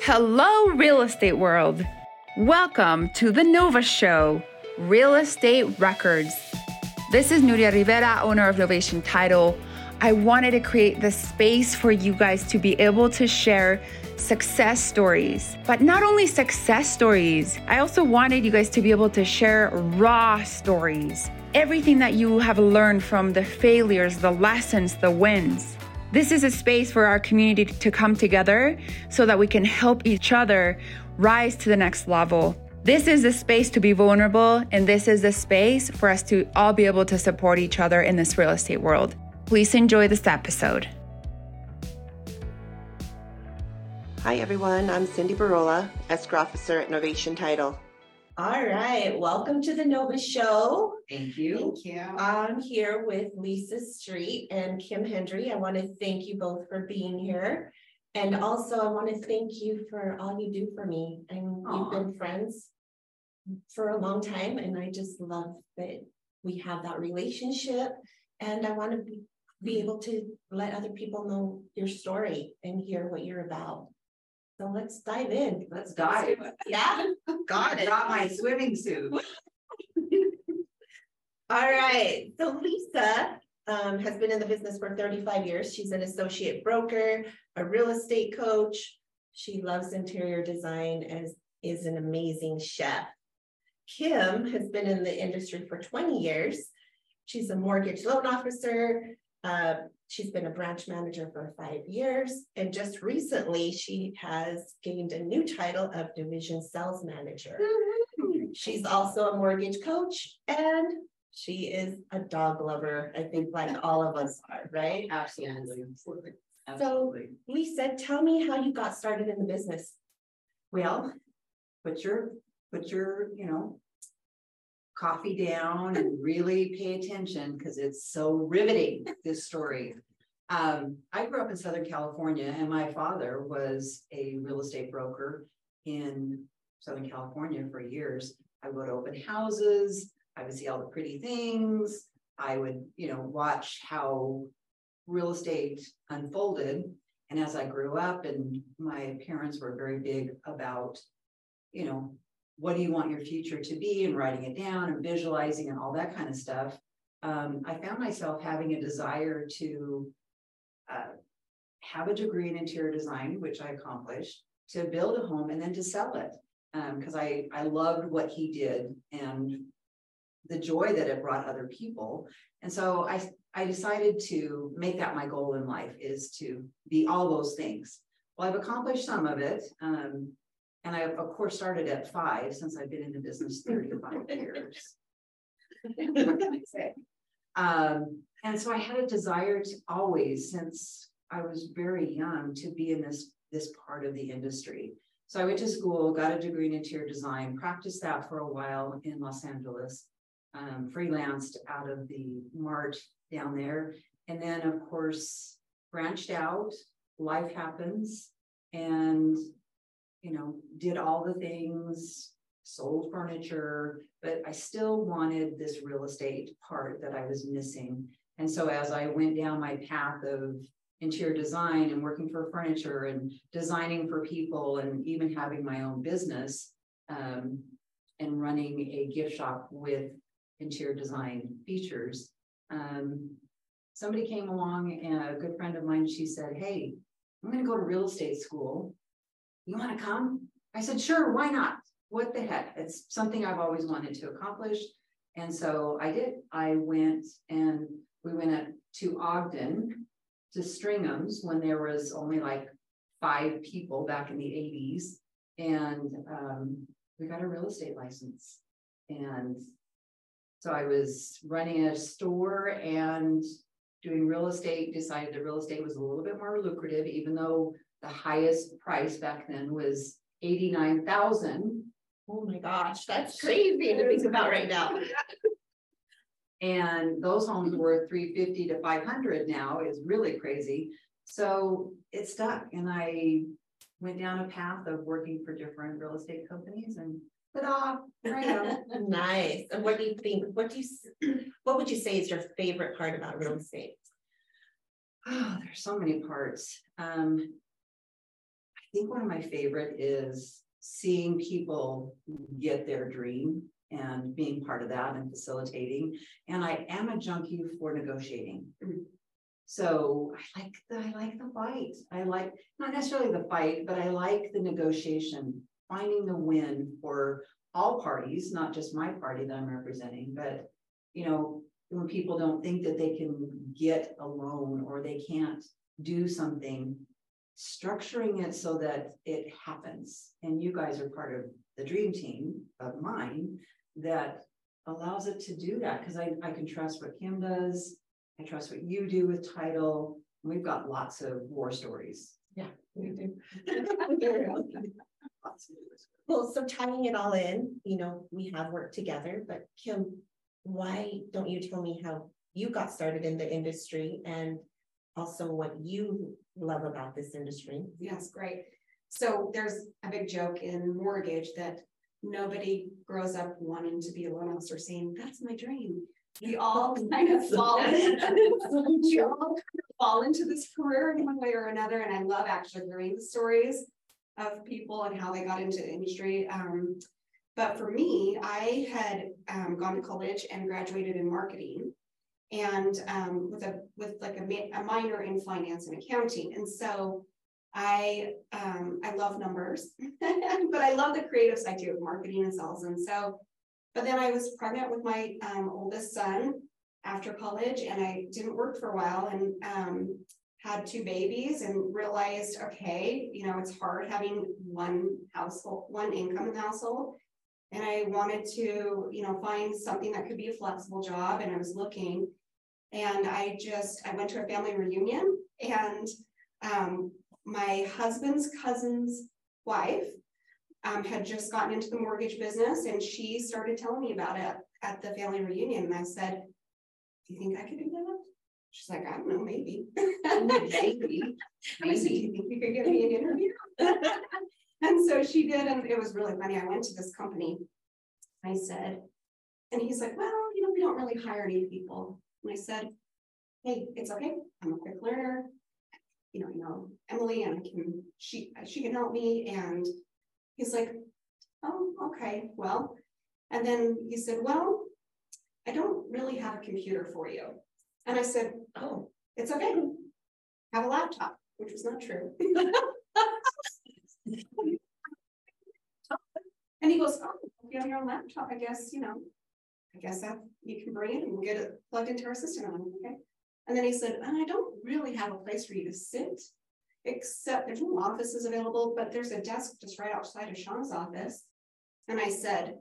Hello, real estate world. Welcome to the Nova Show, Real Estate Records. This is Nuria Rivera, owner of Novation Title. I wanted to create the space for you guys to be able to share success stories. But not only success stories, I also wanted you guys to be able to share raw stories. Everything that you have learned from the failures, the lessons, the wins. This is a space for our community to come together so that we can help each other rise to the next level. This is a space to be vulnerable, and this is a space for us to all be able to support each other in this real estate world. Please enjoy this episode. Hi, everyone. I'm Cyndi Burrola, escrow officer at Novation Title. All right, welcome to the Nova Show. Thank you. Thank you. I'm here with Lisa Street and Kim Hendry. I want to thank you both for being here. And also, I want to thank you for all you do for me. And we've been friends for a long time, and I just love that we have that relationship. And I want to be, be able to let other people know your story and hear what you're about. So let's dive in. Let's dive. Yeah, got it. Got my swimming suit. All right, so Lisa um, has been in the business for thirty-five years. She's an associate broker, a real estate coach. She loves interior design and is an amazing chef. Kim has been in the industry for twenty years. She's a mortgage loan officer. Uh, she's been a branch manager for five years. And just recently, she has gained a new title of division sales manager. She's also a mortgage coach and she is a dog lover, I think like all of us are, right? Absolutely. Absolutely. So Lisa, tell me how you got started in the business. Well, put your, put your, you know, coffee down and really pay attention because it's so riveting, this story. Um, I grew up in Southern California and my father was a real estate broker in Southern California for years. I would open houses, I would see all the pretty things. I would, you know, watch how real estate unfolded. And as I grew up and my parents were very big about, you know, what do you want your future to be and writing it down and visualizing and all that kind of stuff. Um, I found myself having a desire to uh, have a degree in interior design, which I accomplished, to build a home and then to sell it. Because I, I loved what he did and the joy that it brought other people. And so I, I decided to make that my goal in life is to be all those things. Well, I've accomplished some of it. Um, and I, of course, started at five since I've been in the business 35 years. What can I say? Um, and so I had a desire to always, since I was very young, to be in this, this part of the industry. So I went to school, got a degree in interior design, practiced that for a while in Los Angeles, um, freelanced out of the mart down there. And then, of course, branched out, life happens, and you know, did all the things, sold furniture, but I still wanted this real estate part that I was missing. And so as I went down my path of interior design and working for furniture and designing for people and even having my own business um, and running a gift shop with interior design features, um, somebody came along and a good friend of mine, she said, Hey, I'm going to go to real estate school you want to come? I said, sure, why not? What the heck? It's something I've always wanted to accomplish. And so I did. I went and we went up to Ogden to Stringham's when there was only like five people back in the 80s. And um, we got a real estate license. And so I was running a store and doing real estate, decided that real estate was a little bit more lucrative, even though the highest price back then was eighty-nine thousand. Oh my gosh, that's crazy to think about right now. And those homes were three fifty to five hundred now is really crazy. So it stuck and I went down a path of working for different real estate companies and ta-da, there I am. Nice. And what do you think? What do you, what would you say is your favorite part about real estate? Oh, there's so many parts. Um, think one of my favorite is seeing people get their dream and being part of that and facilitating. And I am a junkie for negotiating. Mm-hmm. So I like the I like the fight. I like not necessarily the fight, but I like the negotiation, finding the win for all parties, not just my party that I'm representing, but you know, when people don't think that they can get a loan or they can't do something, structuring it so that it happens. And you guys are part of the dream team of mine that allows it to do that because I, I can trust what Kim does. I trust what you do with title. We've got lots of war stories. Yeah, we do. well, so tying it all in, you know, we have worked together, but Kim, why don't you tell me how you got started in the industry and also what you love about this industry? Yes, great. So there's a big joke in mortgage that nobody grows up wanting to be a loan officer saying, that's my dream. We all kind of fall, we all kind of fall into this career in one way or another. And I love actually hearing the stories of people and how they got into the industry. Um, but for me, I had um, gone to college and graduated in marketing and um, with a with like a, a minor in finance and accounting. And so I um, I love numbers, but I love the creative side too of marketing and sales. And so, but then I was pregnant with my um, oldest son after college, and I didn't work for a while, and um, had two babies, and realized, okay, you know, it's hard having one household, one income in the household. And I wanted to, you know, find something that could be a flexible job, and I was looking, and I just I went to a family reunion, and um, my husband's cousin's wife um, had just gotten into the mortgage business and she started telling me about it at the family reunion. And I said, Do you think I could do that? She's like, I don't know, maybe. maybe. I said, Do you think you could give me an interview? and so she did. And it was really funny. I went to this company. I said, and he's like, Well, you know, we don't really hire new people. And I said, Hey, it's okay. I'm a quick learner you know, you know, Emily and I can, she, she can help me. And he's like, oh, okay, well, and then he said, well, I don't really have a computer for you. And I said, oh, it's okay. Have a laptop, which was not true. and he goes, oh, you have your own laptop, I guess, you know, I guess that you can bring it and we'll get it plugged into our system. okay. And then he said, and I don't really have a place for you to sit, except there's no offices available, but there's a desk just right outside of Sean's office. And I said,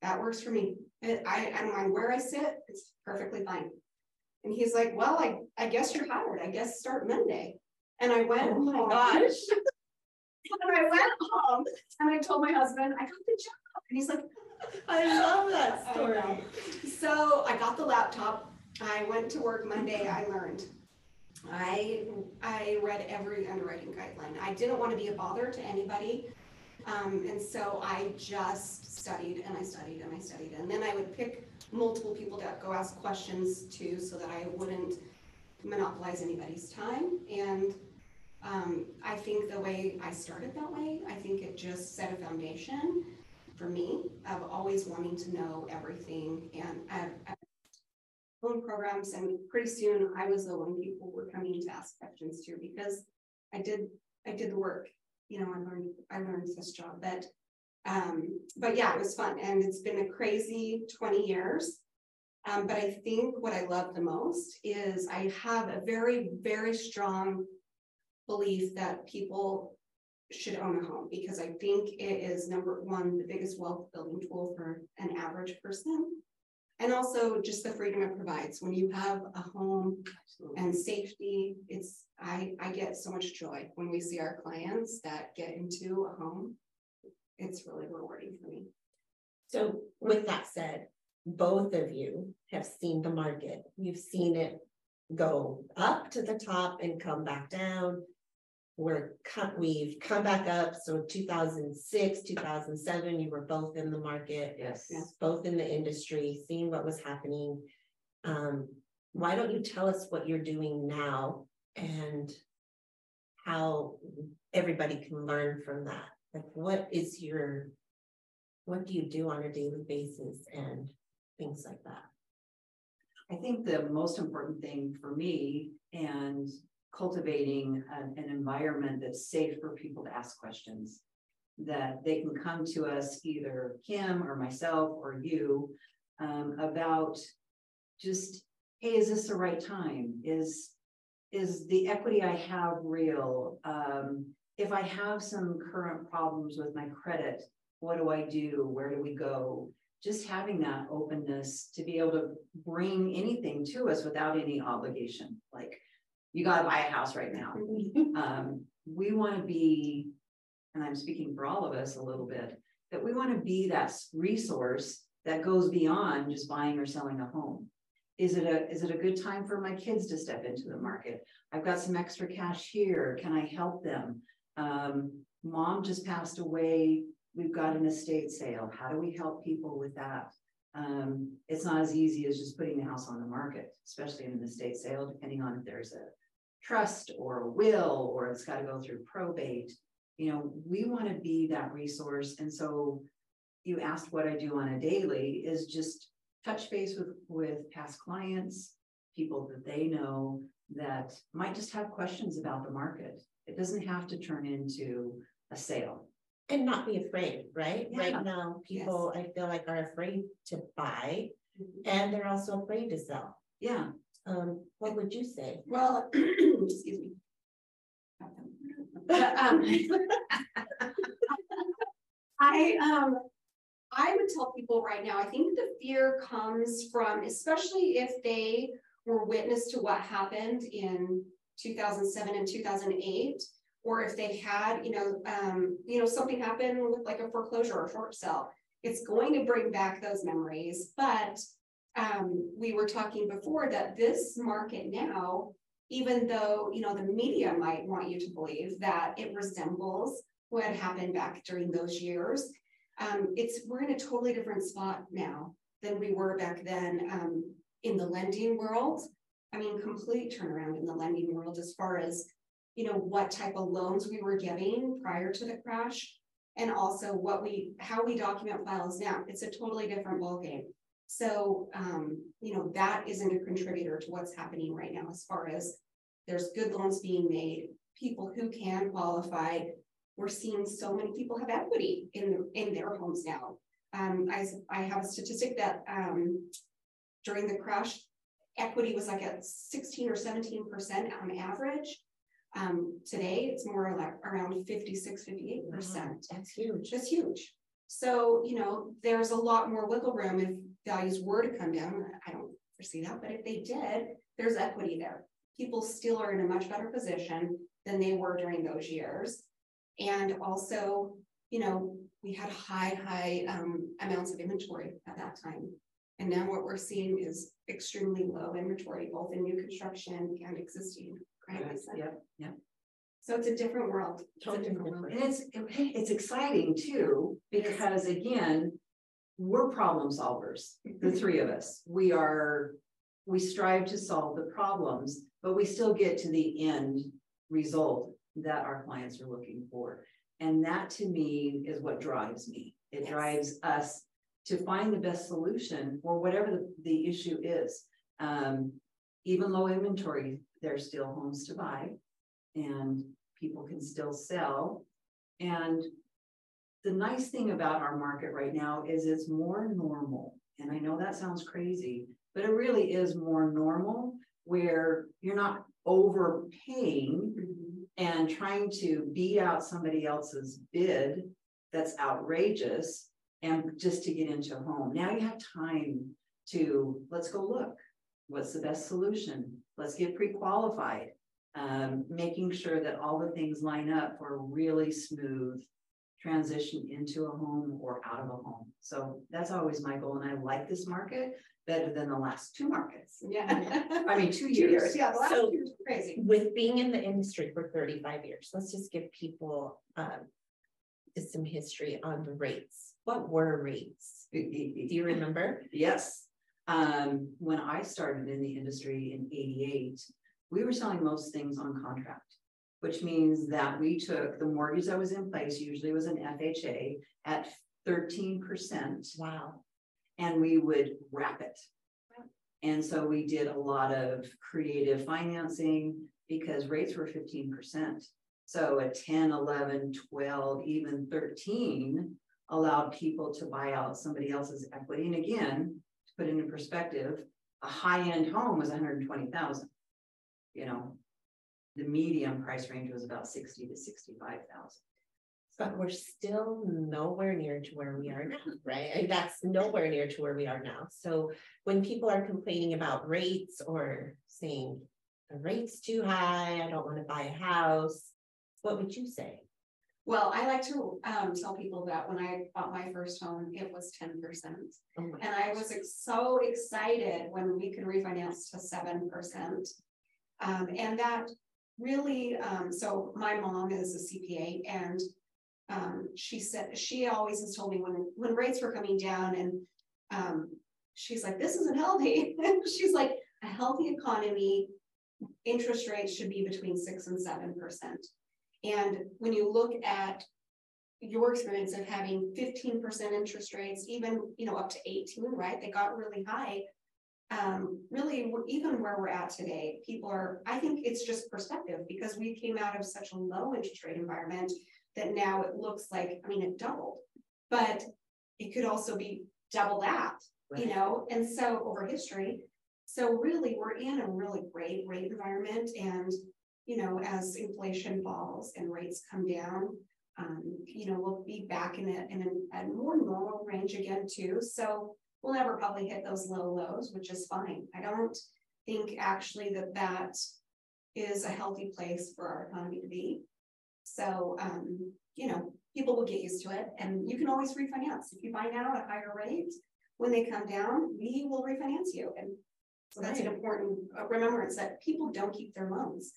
that works for me. I, I don't mind where I sit, it's perfectly fine. And he's like, well, I, I guess you're hired. I guess start Monday. And I went, oh my home. gosh. and I went home and I told my husband, I got the job. And he's like, I love that story. I so I got the laptop I went to work Monday, I learned. I I read every underwriting guideline. I didn't want to be a bother to anybody. Um, and so I just studied and I studied and I studied. And then I would pick multiple people to go ask questions to so that I wouldn't monopolize anybody's time. And um, I think the way I started that way, I think it just set a foundation for me of always wanting to know everything. And I've, I've programs. And pretty soon I was the one people were coming to ask questions to because I did I did the work. You know, I learned I learned this job. But um, but yeah, it was fun. And it's been a crazy 20 years. Um, but I think what I love the most is I have a very, very strong belief that people should own a home because I think it is number one, the biggest wealth building tool for an average person. And also just the freedom it provides. When you have a home and safety it's i i get so much joy when we see our clients that get into a home. It's really rewarding for me. So with that said both of you have seen the market. You've seen it go up to the top and come back down we're we've come back up. So 2006, 2007, you were both in the market. Yes. yes. Both in the industry, seeing what was happening. Um, why don't you tell us what you're doing now and how everybody can learn from that. Like, what is your, what do you do on a daily basis and things like that? I think the most important thing for me and cultivating an, an, environment that's safe for people to ask questions, that they can come to us, either Kim or myself or you, um, about just, hey, is this the right time? Is is the equity I have real? Um, if I have some current problems with my credit, what do I do? Where do we go? Just having that openness to be able to bring anything to us without any obligation. Like, you got to buy a house right now. um, we want to be, and I'm speaking for all of us a little bit, that we want to be that resource that goes beyond just buying or selling a home. Is it a is it a good time for my kids to step into the market? I've got some extra cash here. Can I help them? Um, mom just passed away. We've got an estate sale. How do we help people with that? Um, it's not as easy as just putting the house on the market, especially in an estate sale, depending on if there's a trust or a will or it's got to go through probate. You know, we want to be that resource. And so you asked what I do on a daily is just touch base with, with past clients, people that they know that might just have questions about the market. It doesn't have to turn into a sale. And not be afraid, right? Yeah. Right now, people yes. I feel like are afraid to buy mm-hmm. and they're also afraid to sell. Yeah. Um, what would you say? Well, excuse me. But, um, I um I would tell people right now, I think the fear comes from, especially if they were witness to what happened in 2007 and 2008, or if they had, you know, um, you know, something happened with like a foreclosure or short sale, it's going to bring back those memories. But um, we were talking before that this market now, even though, you know, the media might want you to believe that it resembles what happened back during those years, um, it's we're in a totally different spot now than we were back then um, in the lending world. I mean, complete turnaround in the lending world as far as you know what type of loans we were giving prior to the crash, and also what we how we document files now. It's a totally different ballgame. So um, you know that isn't a contributor to what's happening right now as far as there's good loans being made, people who can qualify we're seeing so many people have equity in, in their homes now. Um, I, I have a statistic that um, during the crash, equity was like at 16 or 17% on average. Um, today, it's more like around 56, 58%. percent That's huge. That's huge. So, you know, there's a lot more wiggle room if values were to come down. I don't foresee that, but if they did, there's equity there. People still are in a much better position than they were during those years. And also, you know, we had high, high um, amounts of inventory at that time. And now what we're seeing is extremely low inventory, both in new construction and existing. Right? Yes, yep, yep. So it's a different world. It's totally different world. And it's it's exciting too, because again, we're problem solvers, the mm-hmm. three of us. We are we strive to solve the problems, but we still get to the end result that our clients are looking for. And that to me is what drives me. It yes. drives us to find the best solution for whatever the, the issue is. Um, even low inventory, there's still homes to buy and people can still sell. And the nice thing about our market right now is it's more normal. And I know that sounds crazy, but it really is more normal where you're not overpaying mm-hmm and trying to beat out somebody else's bid that's outrageous and just to get into a home. Now you have time to let's go look. What's the best solution? Let's get pre-qualified. Um, making sure that all the things line up for a really smooth transition into a home or out of a home. So that's always my goal. And I like this market better than the last two markets. Yeah. I mean, two years. Two years. Yeah, the last so, two years crazy. With being in the industry for 35 years, let's just give people um, some history on the rates. What were rates? Do you remember? Yes. Um, when I started in the industry in 88, we were selling most things on contract. which means that we took the mortgage that was in place, usually was an FHA, at thirteen percent, Wow. and we would wrap it. And so we did a lot of creative financing because rates were fifteen percent. So a 10, 11, 12, even thirteen allowed people to buy out somebody else's equity. And again, to put it in perspective, a high-end home was 120,000. You know, the medium price range was about 60 to 65,000. But we're still nowhere near to where we are now, right? And that's nowhere near to where we are now. So when people are complaining about rates or saying the rate's too high, I don't want to buy a house, what would you say? Well, I like to um tell people that when I bought my first home, it was ten percent. Oh my And I was ex- so excited when we could refinance to seven percent. Um, and that really, um, so my mom is a CPA and. Um, she said, she always has told me when, when rates were coming down and, um, she's like, this isn't healthy. She's like, a healthy economy, interest rates should be between six and seven percent. And when you look at your experience of having fifteen percent interest rates, even, you know, up to eighteen, right? They got really high. Um, really, even where we're at today, people are, I think it's just perspective because we came out of such a low interest rate environment that now it looks like, I mean, it doubled. But it could also be double that, you know, and so over history. So really, we're in a really great rate environment and, you know, as inflation falls and rates come down. Um, you know, we'll be back in a, in a, a more normal range again too, so we'll never probably hit those low lows, which is fine. I don't think actually that that is a healthy place for our economy to be. So, um, you know, people will get used to it and you can always refinance. If you buy now at a higher rate, when they come down, we will refinance you. And so that's an important uh, remembrance that people don't keep their loans.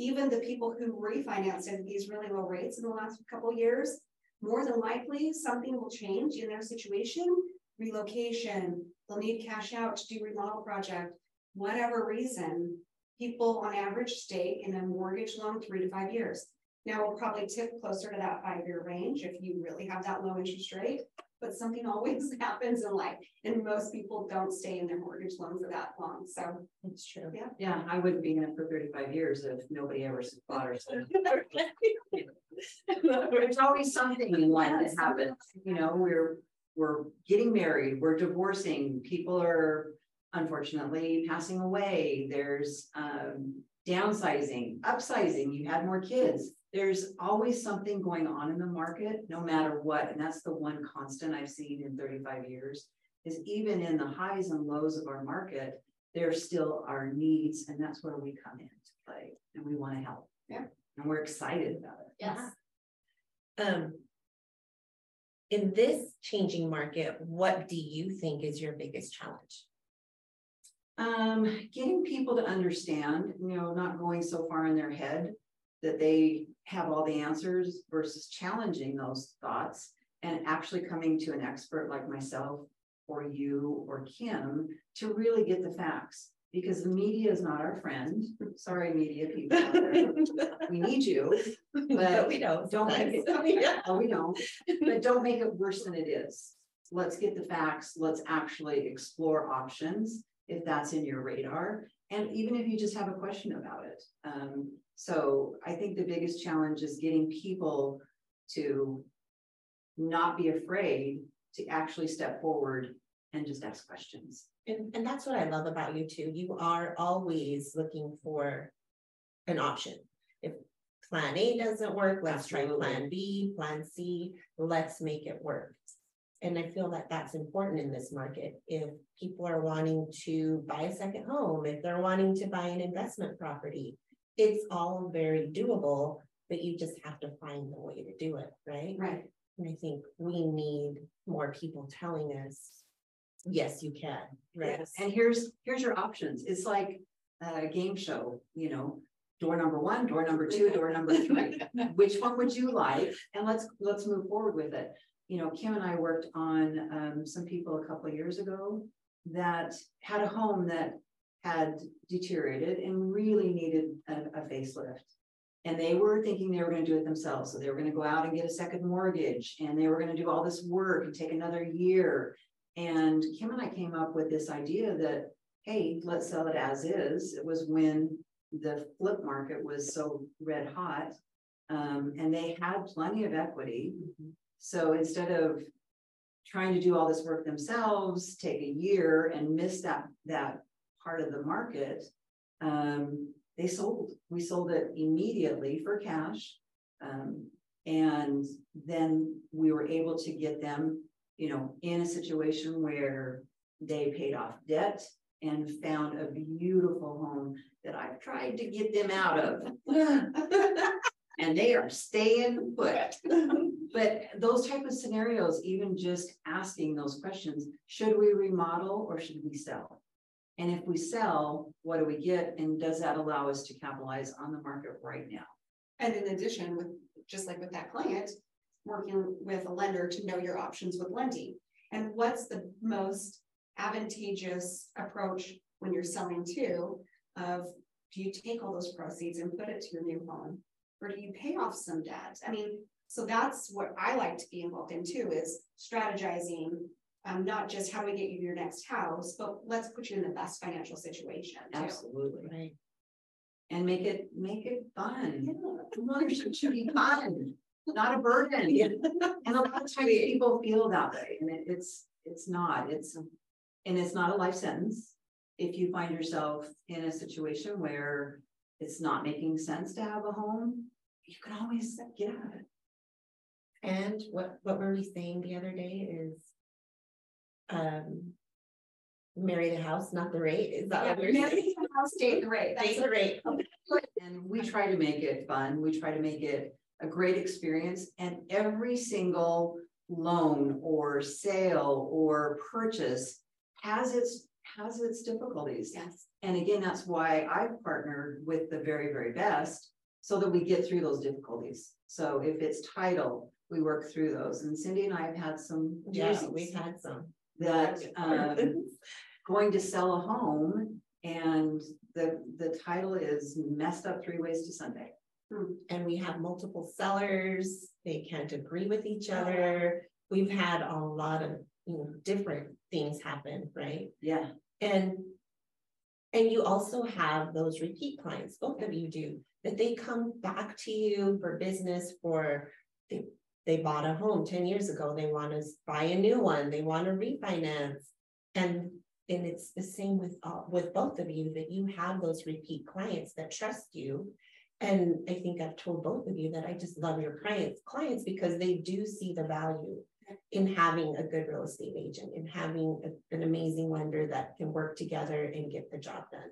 Even the people who refinanced at these really low rates in the last couple years, more than likely, something will change in their situation. Relocation, they'll need cash out to do remodel project, whatever reason. People on average stay in a mortgage loan three to five years. Now we'll probably tip closer to that five-year range if you really have that low interest rate. But something always happens in life and most people don't stay in their mortgage loan for that long, so. It's true. Yeah, Yeah. I wouldn't be in it for thirty-five years if nobody ever bought or sold. There's always something in life that happens, you know, we're, we're getting married, we're divorcing, people are unfortunately passing away, there's um downsizing, upsizing, you had more kids. There's always something going on in the market, no matter what, and that's the one constant I've seen in thirty-five years. Is even in the highs and lows of our market, there still are needs, and that's where we come in to play, and we want to help. Yeah. And we're excited about it. Yes. Um. In this changing market, what do you think is your biggest challenge? Um, getting people to understand, you know, not going so far in their head that they have all the answers versus challenging those thoughts and actually coming to an expert like myself or you or Kim to really get the facts. Because the media is not our friend. Sorry, media people. We need you, But we don't. don't make it, Yeah. oh, we don't, but don't make it worse than it is. Let's get the facts, let's actually explore options if that's in your radar. And even if you just have a question about it. Um, so I think the biggest challenge is getting people to not be afraid to actually step forward and just ask questions. And, and that's what I love about you too. You are always looking for an option. If plan A doesn't work, let's try plan B, plan C, let's make it work. And I feel that that's important in this market. If people are wanting to buy a second home, if they're wanting to buy an investment property, it's all very doable, but you just have to find the way to do it, right? Right. And I think we need more people telling us, yes, you can, right? Yes, and here's, here's your options. It's like a game show, you know. Door number one, door number two, door number three. Which one would you like? And let's, let's move forward with it. You know, Kim and I worked on um some people a couple of years ago. That had a home that had deteriorated and really needed a, a facelift. And they were thinking they were gonna do it themselves, so they were gonna go out and get a second mortgage, and they were gonna do all this work and take another year. And Kim and I came up with this idea that, hey, let's sell it as is. It was when the flip market was so red hot. Um, and they had plenty of equity. So instead of trying to do all this work themselves, take a year and miss that, that part of the market, um, they sold. We sold it immediately for cash. Um, and then we were able to get them, you know, in a situation where they paid off debt and found a beautiful home that I've tried to get them out of. and they are staying put. But those type of scenarios, even just asking those questions, should we remodel or should we sell? And if we sell, what do we get? And does that allow us to capitalize on the market right now? And in addition, with just like with that client, working with a lender to know your options with lending. And what's the most advantageous approach when you're selling to of do you take all those proceeds and put it to your new home? Or do you pay off some debt? I mean, so that's what I like to be involved in too is strategizing, um, not just how do we get you to your next house, but let's put you in the best financial situation. Too. Absolutely. Right. And make it, make it fun. Ownership should be fun, not a burden. And a lot of times people feel that way and it, it's, it's not, it's, and it's not a life sentence. If you find yourself in a situation where it's not making sense to have a home, you can always get out of it. And what, what were we saying the other day is. Um. Marry the house, not the rate, is that Yeah, what we're saying? the house, date the rate. That's Date the rate. And we try to make it fun. We try to make it a great experience and every single loan or sale or purchase has its, has its difficulties. Yes. And again, that's why I've partnered with the very, very best so that we get through those difficulties. So if it's title, we work through those. And Cyndi and I have had some Yeah, doozies we've had some. That um going to sell a home and the the title is messed up three ways to Sunday. And we have multiple sellers, they can't agree with each other. We've had a lot of, you know, different things happen, right? Yeah, And. And you also have those repeat clients, both of you do, that they come back to you for business for. They, they bought a home ten years ago, they want to buy a new one, they want to refinance. And, and it's the same with, uh, with both of you, that you have those repeat clients that trust you. And I think I've told both of you that I just love your clients, clients because they do see the value in having a good real estate agent and having a- an amazing lender that can work together and get the job done.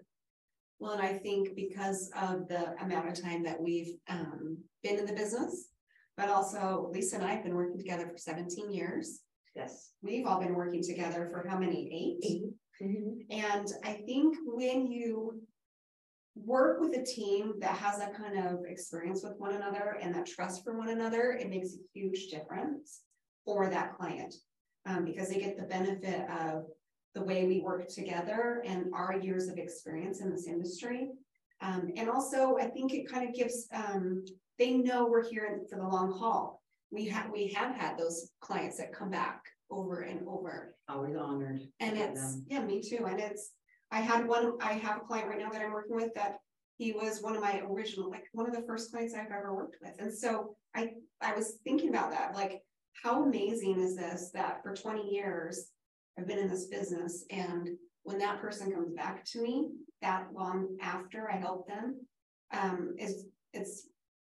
Well, and I think because of the amount of time that we've um been in the business, but also Lisa and I have been working together for seventeen years. yes. We've all been working together for how many? Eight? Eight. And I think when you work with a team that has that kind of experience with one another and that trust for one another, it makes a huge difference for that client. Um, because they get the benefit of the way we work together and our years of experience in this industry. Um, and also, I think it kind of gives, um, they know we're here for the long haul. We have, we have had those clients that come back over and over. Always honored. And it's, them. yeah, me too, and it's, I had one, I have a client right now that I'm working with that. He was one of my original, like, one of the first clients I've ever worked with, and so I, I was thinking about that, like. How amazing is this that for twenty years, I've been in this business, and when that person comes back to me, that long after I help them. Um, is, it's,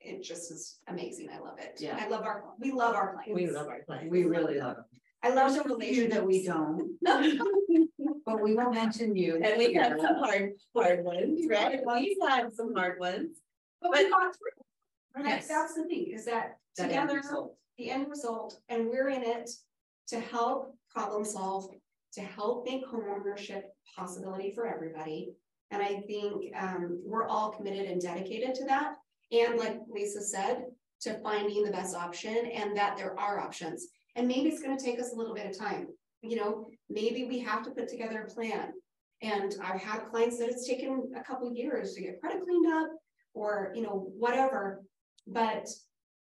it just is amazing, I love it. Yeah. I love our, we love our clients. We love our clients. We really love them. I love the There's a relationship that we don't, but we will mention you. And we here. some hard, hard ones, right? We've had some hard ones. But we got through. Right, Yes. that's the thing, is that That together, result. the end result, and we're in it to help problem solve, to help make homeownership possibility for everybody. And I think um we're all committed and dedicated to that. And like Lisa said, to finding the best option and that there are options. And maybe it's gonna take us a little bit of time, you know, maybe we have to put together a plan. And I've had clients that it's taken a couple years to get credit cleaned up, or, you know, whatever. But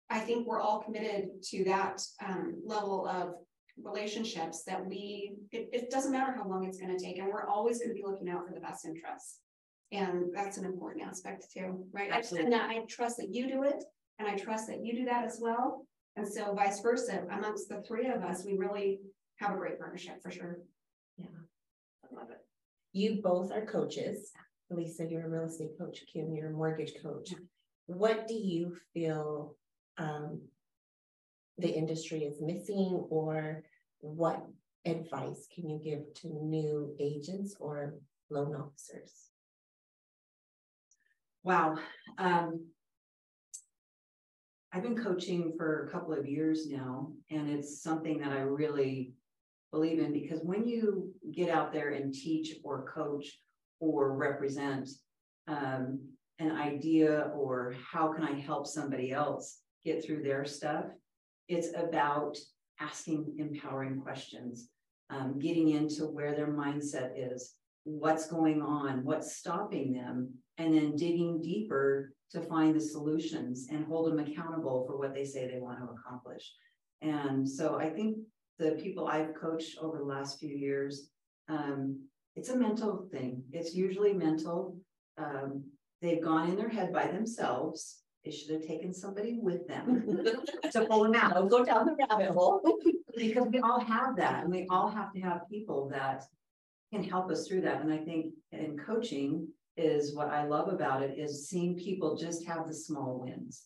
I think we're all committed to that um, level of relationships that we, it, it doesn't matter how long it's going to take, and we're always going to be looking out for the best interests. And that's an important aspect too, right? Absolutely. And I trust that you do it, and I trust that you do that as well. And so vice versa, amongst the three of us, we really have a great partnership for sure. Yeah. I love it. You both are coaches. Lisa, you're a real estate coach. Kim, you're a mortgage coach. What do you feel um, the industry is missing, or what advice can you give to new agents or loan officers? Wow. Um, I've been coaching for a couple of years now, and it's something that I really believe in because when you get out there and teach or coach or represent um, an idea or how can I help somebody else get through their stuff, it's about asking empowering questions, um, getting into where their mindset is, what's going on, what's stopping them, and then digging deeper to find the solutions and hold them accountable for what they say they want to accomplish. And so I think the people I've coached over the last few years, um, it's a mental thing. It's usually mental. Um, they've gone in their head by themselves. They should have taken somebody with them to pull them out. Don't go down the rabbit hole. because we all have that and we all have to have people that can help us through that. And I think in coaching is what I love about it is seeing people just have the small wins.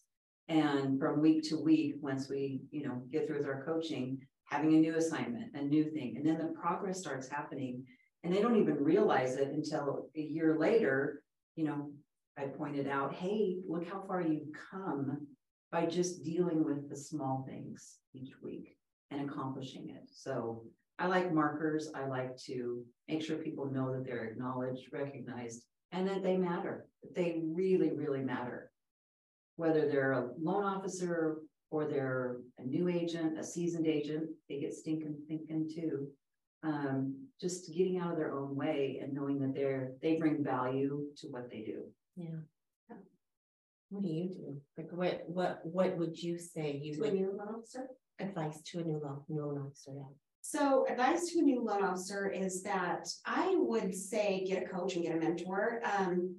And from week to week, once we, you know, get through with our coaching, having a new assignment, a new thing, and then the progress starts happening. And they don't even realize it until a year later, you know, I pointed out, hey, look how far you've come by just dealing with the small things each week and accomplishing it. So I like markers. I like to make sure people know that they're acknowledged, recognized, and that they matter. They really, really matter. Whether they're a loan officer or they're a new agent, a seasoned agent, they get stinking thinking too. Um, just getting out of their own way and knowing that they're they bring value to what they do. Yeah. What do you do? Like what what what would you say you To a would new loan officer. advise to a new loan loan officer? Yeah. So advice to a new loan officer is that I would say get a coach and get a mentor. Um,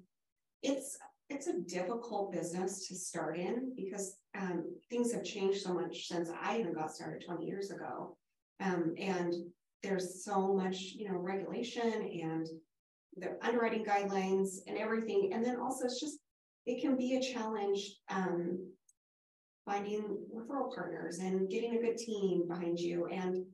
it's it's a difficult business to start in because um, things have changed so much since I even got started 20 years ago. Um, and there's so much, you know, regulation and the underwriting guidelines and everything. And then also it's just, it can be a challenge um, finding referral partners and getting a good team behind you and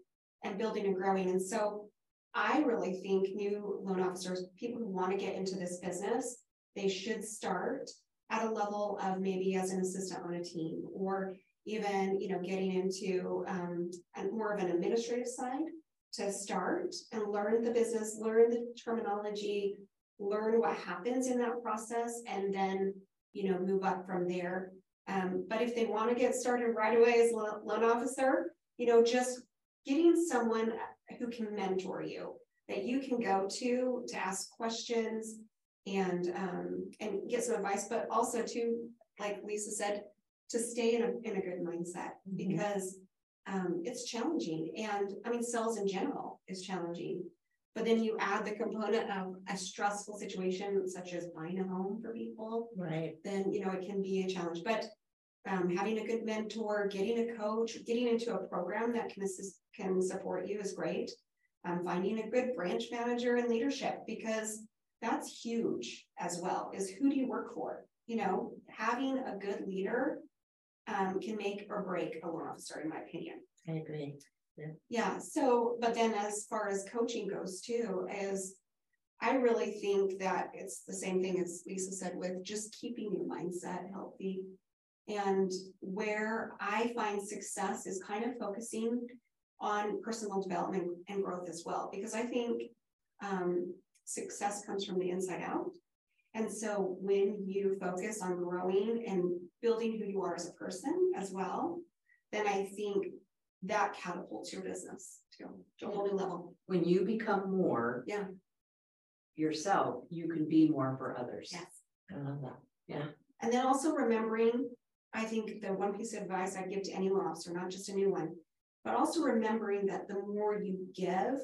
and building and growing. And so I really think new loan officers, people who want to get into this business, they should start at a level of maybe as an assistant on a team or even, you know, getting into um, more of an administrative side to start and learn the business, learn the terminology, learn what happens in that process, and then, you know, move up from there. Um, but if they want to get started right away as a loan officer, you know, just getting someone who can mentor you that you can go to to ask questions and um, and get some advice, but also to, like Lisa said, to stay in a in a good mindset mm -hmm. because um, it's challenging. And I mean, sales in general is challenging. But then you add the component of a stressful situation, such as buying a home for people, right? Then you know it can be a challenge. But um, having a good mentor, getting a coach, getting into a program that can assist, can support you is great. Um, finding a good branch manager and leadership because that's huge as well. Is who do you work for? You know, having a good leader um, can make or break a loan officer, in my opinion. I agree. Yeah. Yeah. So, but then as far as coaching goes too, is I really think that it's the same thing as Lisa said with just keeping your mindset healthy. And where I find success is kind of focusing on personal development and growth as well, because I think um, success comes from the inside out. And so when you focus on growing and building who you are as a person as well, then I think that catapults your business to, to a whole new level. When you become more Yeah. yourself, you can be more for others. Yes. I love that. Yeah. And then also remembering, I think the one piece of advice I'd give to any loan officer, not just a new one, but also remembering that the more you give,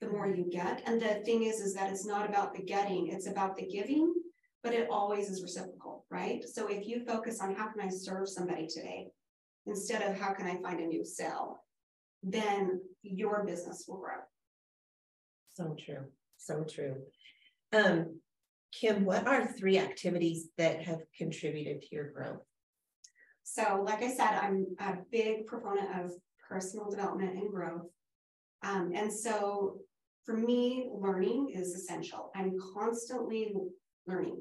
the more you get. And the thing is, is that it's not about the getting, it's about the giving, but it always is reciprocal, right? So if you focus on how can I serve somebody today, instead of how can I find a new sale, then your business will grow. So true, so true. Um, Kim, what are three activities that have contributed to your growth? So, like I said, I'm a big proponent of personal development and growth. Um, and so for me, learning is essential. I'm constantly learning.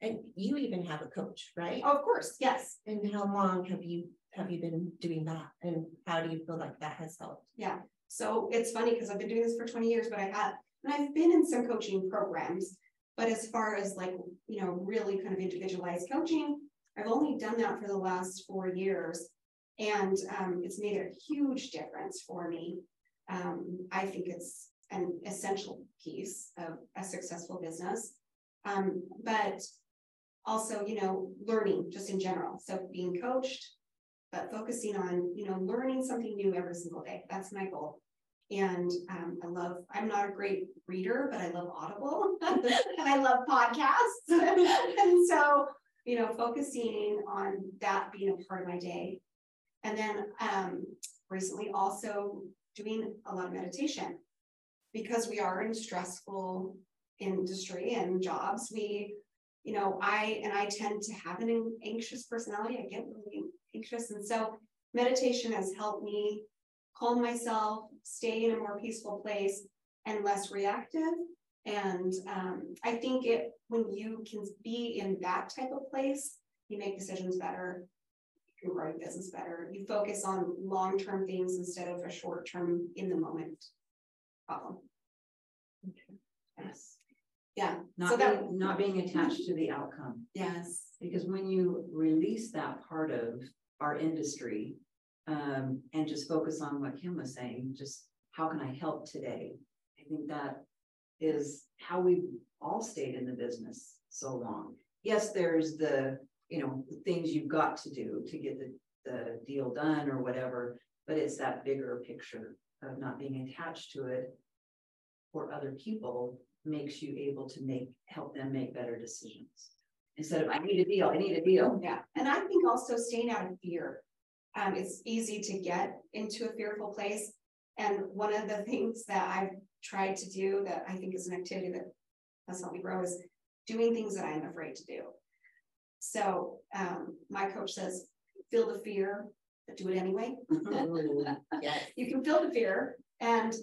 And you even have a coach, right? Oh, of course, yes. And how long have you have you been doing that? And how do you feel like that has helped? Yeah. So it's funny because I've been doing this for 20 years, but I have and I've been in some coaching programs, but as far as like, you know, really kind of individualized coaching, I've only done that for the last four years. And um, it's made a huge difference for me. Um, I think it's an essential piece of a successful business. Um, but also, you know, learning just in general. So being coached, but focusing on, you know, learning something new every single day. That's my goal. And um, I love, I'm not a great reader, but I love Audible and I love podcasts. and so, you know, focusing on that being a part of my day. And then um, recently also doing a lot of meditation because we are in stressful industry and jobs. We, you know, I, and I tend to have an anxious personality. I get really anxious. And so meditation has helped me calm myself, stay in a more peaceful place and less reactive. And um, I think it when you can be in that type of place, you make decisions better, you can grow your business better. You focus on long-term things instead of a short-term in the moment problem. Okay. Yes. Yeah. Not so that, being, not being attached to the outcome. Yes. Because when you release that part of our industry, um, and just focus on what Kim was saying, just how can I help today? I think that is how we've all stayed in the business so long. Yes, there's the, you know, things you've got to do to get the, the deal done or whatever, but it's that bigger picture of not being attached to it for other people makes you able to make help them make better decisions instead of I need a deal, I need a deal. Yeah. And I think also staying out of fear um, it's easy to get into a fearful place. And one of the things that I've tried to do that I think is an activity that has helped me grow is doing things that I'm afraid to do. So um, my coach says, feel the fear, but do it anyway. yes. You can feel the fear and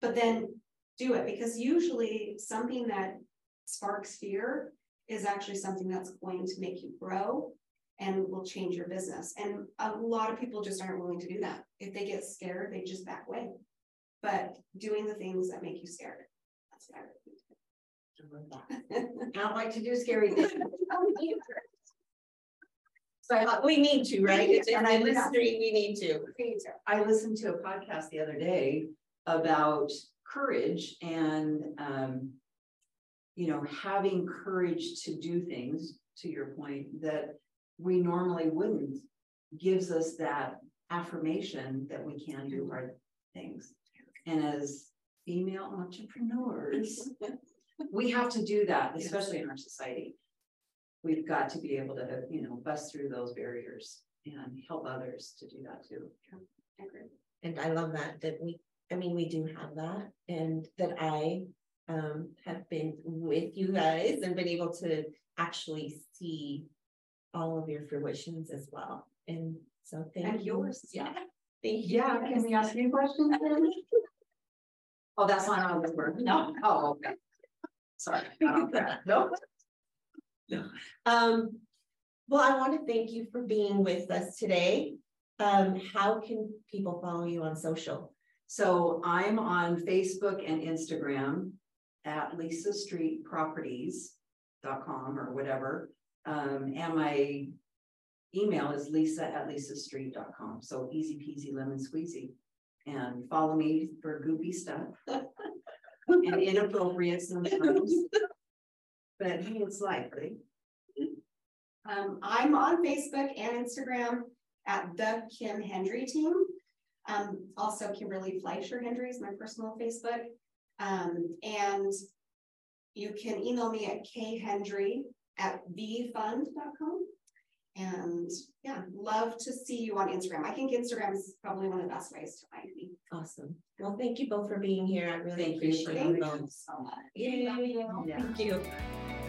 but then do it because usually something that sparks fear is actually something that's going to make you grow and will change your business. And a lot of people just aren't willing to do that. If they get scared, they just back away. But doing the things that make you scared, that's what I I don't like to do scary things. so we need to, right? It's in the industry, we need to. I listened to a podcast the other day about courage and um, you know having courage to do things to your point that we normally wouldn't gives us that affirmation that we can do hard things. And as female entrepreneurs, we have to do that, especially in our society. We've got to be able to, you know, bust through those barriers and help others to do that too. I agree. And I love that that we, I mean, we do have that, and that I um, have been with you guys and been able to actually see all of your fruitions as well. And so thank and you. yours. Yeah. Thank you. Yeah, can we ask you questions? oh, that's not on the works. No. Oh, okay. Sorry. no. No. Um, well, I want to thank you for being with us today. Um, how can people follow you on social? So I'm on Facebook and Instagram at Lisa Street Properties.com or whatever. Um, and my email is lisa at lisastreet.com. So easy peasy lemon squeezy. And follow me for goopy stuff and inappropriate sometimes. but hey, it's likely. Um, I'm on Facebook and Instagram at the Kim Hendry team. Um, also Kimberly Fleischer Hendry is my personal Facebook. Um, and you can email me at khendry at vfund.com. And yeah, love to see you on Instagram. I think Instagram is probably one of the best ways to find me. Awesome. Well, thank you both for being here. I really Thank appreciate for you having both. so much. Yay. Thank you.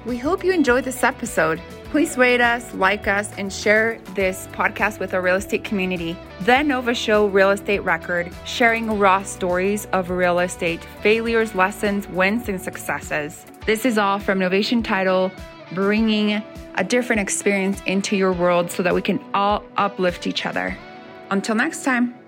We hope you enjoyed this episode. Please rate us, like us, and share this podcast with our real estate community. The Nova Show Real Estate Record, sharing raw stories of real estate, failures, lessons, wins, and successes. This is all from Novation Title, bringing a different experience into your world so that we can all uplift each other. Until next time.